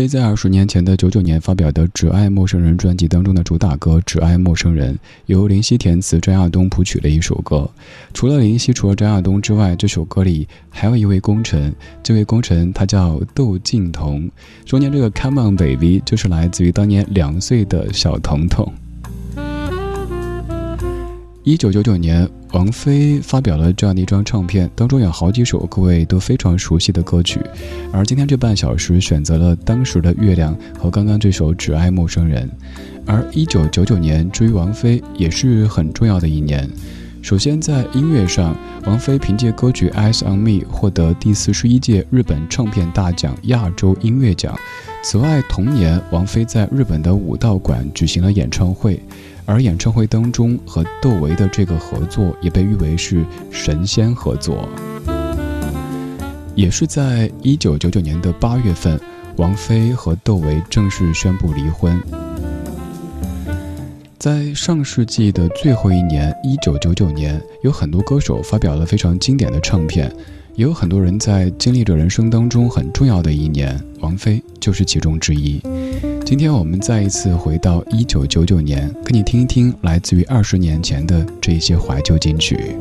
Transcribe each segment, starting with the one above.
飞在二十年前的九九年发表的《只爱陌生人》专辑当中的主打歌《只爱陌生人》，由林夕填词，张亚东谱曲的一首歌。除了林夕，除了张亚东之外，这首歌里还有一位功臣。这位功臣他叫窦靖童。中间这个 Come on baby 就是来自于当年两岁的小童童。一九九九年，王菲发表了这样的一张唱片，当中有好几首各位都非常熟悉的歌曲。而今天这半小时选择了当时的月亮和刚刚这首《只爱陌生人》。而一九九九年，至于王菲也是很重要的一年。首先在音乐上，王菲凭借歌曲《Eyes on Me》获得第四十一届日本唱片大奖亚洲音乐奖。此外，同年王菲在日本的武道馆举行了演唱会。而演唱会当中和窦唯的这个合作也被誉为是神仙合作。也是在一九九九年的八月份，王菲和窦唯正式宣布离婚。在上世纪的最后一年，一九九九年，有很多歌手发表了非常经典的唱片，也有很多人在经历着人生当中很重要的一年，王菲就是其中之一。今天我们再一次回到一九九九年，跟你听一听来自于二十年前的这些怀旧金曲。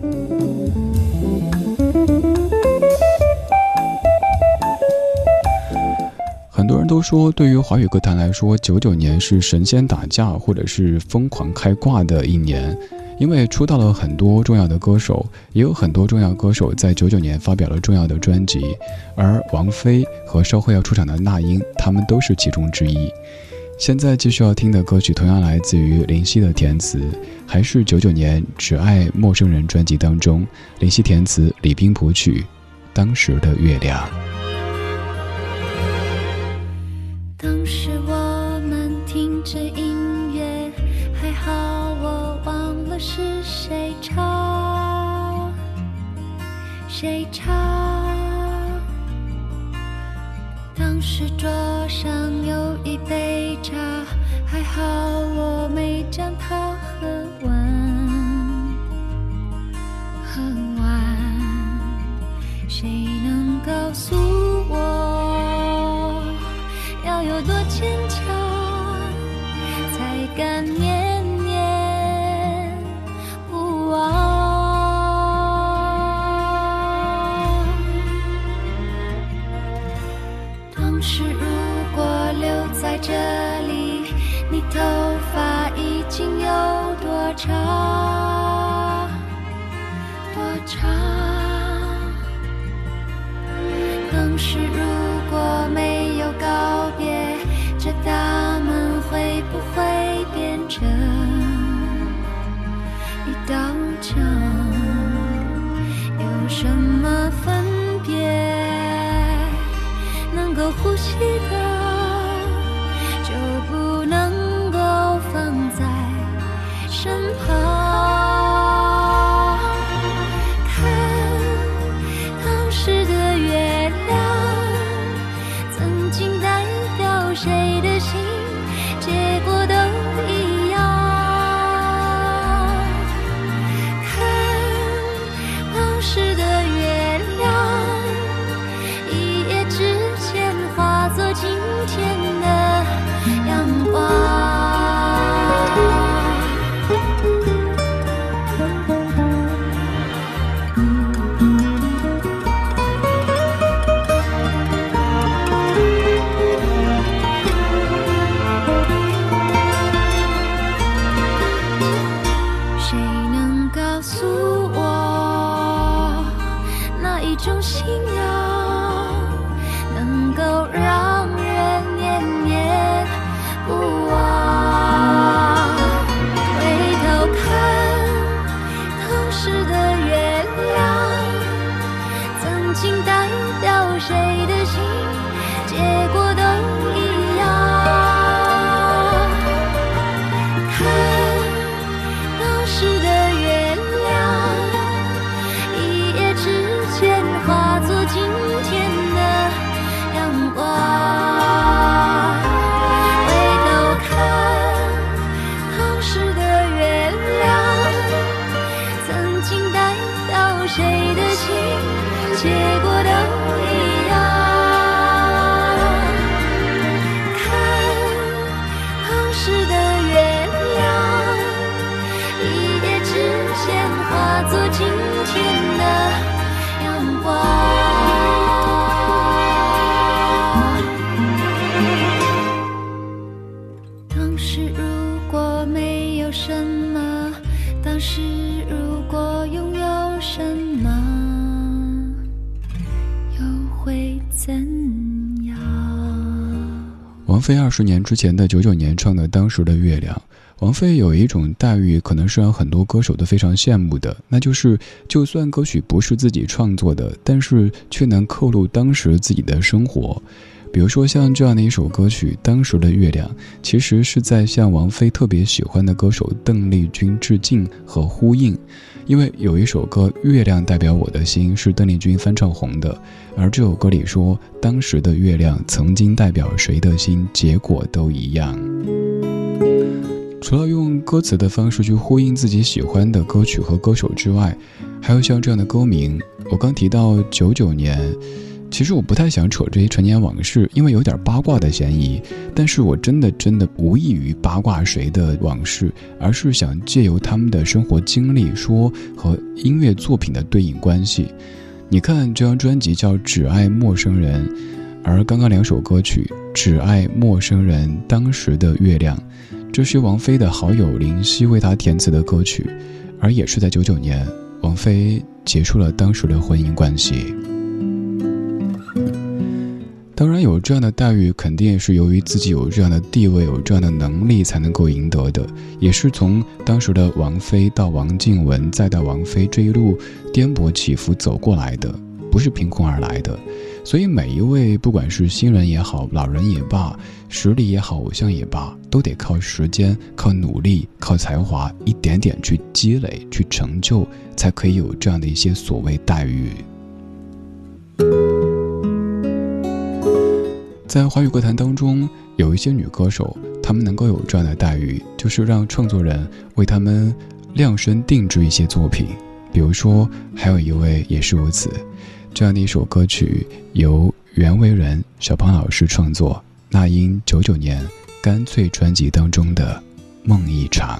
很多人都说，对于华语歌坛来说，九九年是神仙打架或者是疯狂开挂的一年，因为出道了很多重要的歌手，也有很多重要歌手在九九年发表了重要的专辑，而王菲和稍后要出场的那英，他们都是其中之一。现在继续要听的歌曲，同样来自于林夕的填词，还是九九年《只爱陌生人》专辑当中，林夕填词，李冰谱曲，《当时的月亮》。茶。当时桌上有一杯茶，还好我没将它是如王飞二十年之前的九九年唱的《当时的月亮》，王菲有一种待遇，可能是让很多歌手都非常羡慕的，那就是就算歌曲不是自己创作的，但是却能刻录当时自己的生活。比如说像这样的一首歌曲《当时的月亮》，其实是在向王菲特别喜欢的歌手邓丽君致敬和呼应。因为有一首歌《月亮代表我的心》是邓丽君翻唱红的，而这首歌里说当时的月亮曾经代表谁的心，结果都一样。除了用歌词的方式去呼应自己喜欢的歌曲和歌手之外，还有像这样的歌名。我刚提到九九年。其实我不太想扯这些陈年往事，因为有点八卦的嫌疑。但是我真的真的无异于八卦谁的往事，而是想借由他们的生活经历说和音乐作品的对应关系。你看这张专辑叫《只爱陌生人》，而刚刚两首歌曲《只爱陌生人》当时的月亮，这是王菲的好友林夕为她填词的歌曲，而也是在九九年，王菲结束了当时的婚姻关系。当然有这样的待遇，肯定也是由于自己有这样的地位、有这样的能力才能够赢得的。也是从当时的王菲到王静雯，再到王菲这一路颠簸起伏走过来的，不是凭空而来的。所以每一位，不管是新人也好，老人也罢，实力也好，偶像也罢，都得靠时间、靠努力、靠才华，一点点去积累、去成就，才可以有这样的一些所谓待遇。在华语歌坛当中，有一些女歌手，她们能够有这样的待遇，就是让创作人为她们量身定制一些作品。比如说，还有一位也是如此，这样的一首歌曲由袁惟仁、小胖老师创作，那英九九年《干脆》专辑当中的《梦一场》。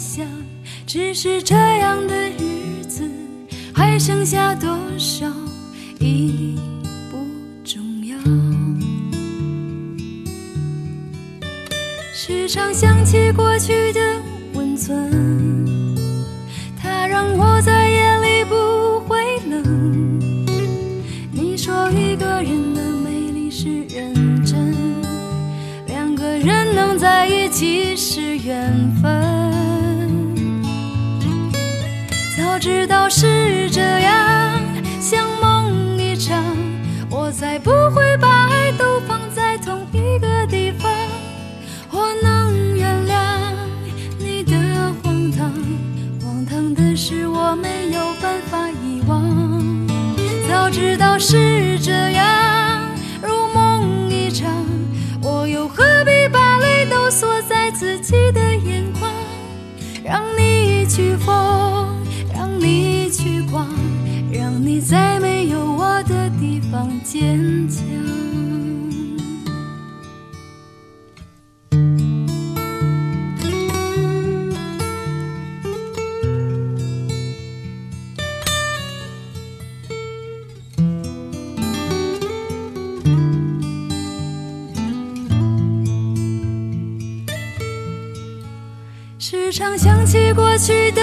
只是这样的日子，还剩下多少已不重要。时常想起过去的温存，它让我在夜里不会冷。你说一个人的美丽是认真，两个人能在一起是缘分。知道是这样，像梦一场，我才不会把爱都放在同一个地方。我能原谅你的荒唐，荒唐的是我没有办法遗忘。早知道是这样，如梦一场，我又何必把泪都锁在自己的眼眶，让你去疯。你，在没有我的地方坚强。时常想起过去的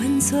温。存，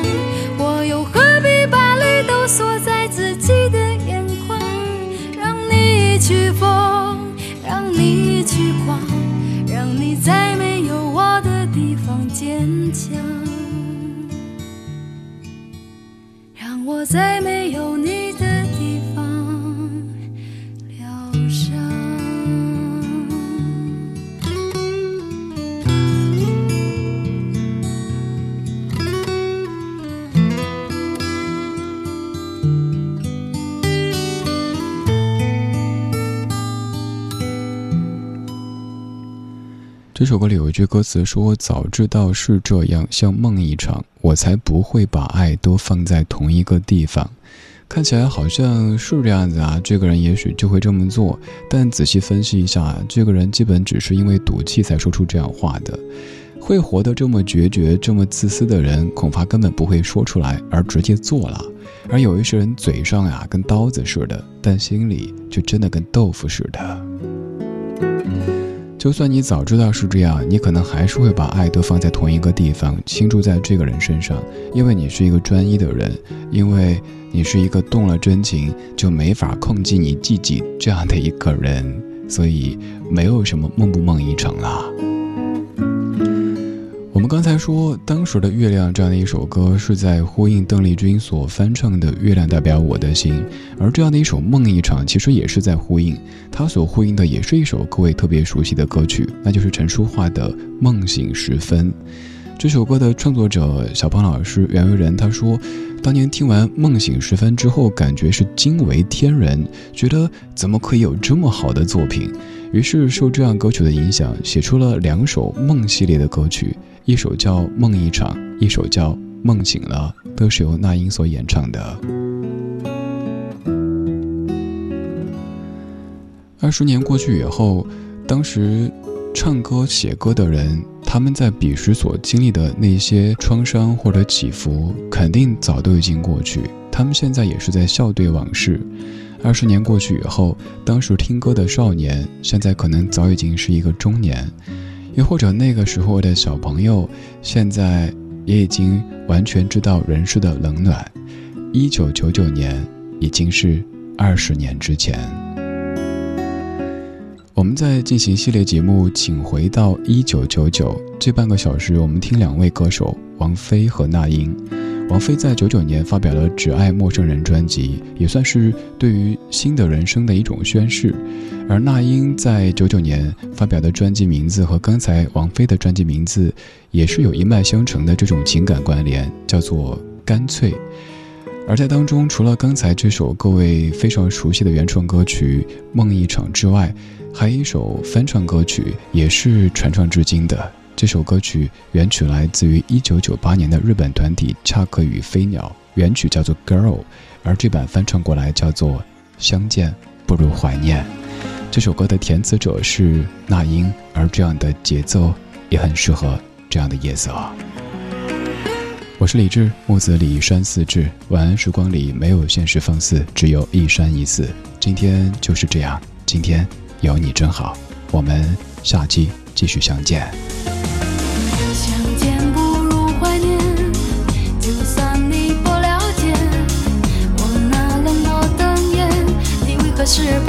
在没有我的地方坚强，让我在没有你的地方疗伤。这首歌里有一句歌词说：“早知道是这样，像梦一场，我才不会把爱都放在同一个地方。”看起来好像是这样子啊，这个人也许就会这么做。但仔细分析一下，这个人基本只是因为赌气才说出这样话的。会活得这么决绝、这么自私的人，恐怕根本不会说出来，而直接做了。而有一些人嘴上呀跟刀子似的，但心里却真的跟豆腐似的。就算你早知道是这样，你可能还是会把爱都放在同一个地方，倾注在这个人身上，因为你是一个专一的人，因为你是一个动了真情就没法控制你自己这样的一个人，所以没有什么梦不梦一场啦。我们刚才说，当时的《月亮》这样的一首歌，是在呼应邓丽君所翻唱的《月亮代表我的心》，而这样的一首《梦一场》，其实也是在呼应，它所呼应的也是一首各位特别熟悉的歌曲，那就是陈淑桦的《梦醒时分》。这首歌的创作者小胖老师袁惟仁他说，当年听完《梦醒时分》之后，感觉是惊为天人，觉得怎么可以有这么好的作品？于是受这样歌曲的影响，写出了两首梦系列的歌曲，一首叫《梦一场》，一首叫《梦醒了》，都是由那英所演唱的。二十年过去以后，当时唱歌写歌的人。他们在彼时所经历的那些创伤或者起伏，肯定早都已经过去。他们现在也是在笑对往事。二十年过去以后，当时听歌的少年，现在可能早已经是一个中年，又或者那个时候的小朋友，现在也已经完全知道人世的冷暖。一九九九年，已经是二十年之前。我们在进行系列节目，请回到一九九九这半个小时，我们听两位歌手王菲和那英。王菲在九九年发表了《只爱陌生人》专辑，也算是对于新的人生的一种宣誓。而那英在九九年发表的专辑名字和刚才王菲的专辑名字也是有一脉相承的这种情感关联，叫做《干脆》。而在当中，除了刚才这首各位非常熟悉的原创歌曲《梦一场》之外，还有一首翻唱歌曲，也是传唱至今的。这首歌曲原曲来自于1998年的日本团体恰克与飞鸟，原曲叫做《Girl》，而这版翻唱过来叫做《相见不如怀念》。这首歌的填词者是那英，而这样的节奏也很适合这样的夜色。我是李志，木子李山四志。晚安时光里没有现实放肆，只有一山一寺。今天就是这样，今天。有你真好，我们下期继续相见。相见不如怀念，就算你不了解我那冷漠的眼，你为何是？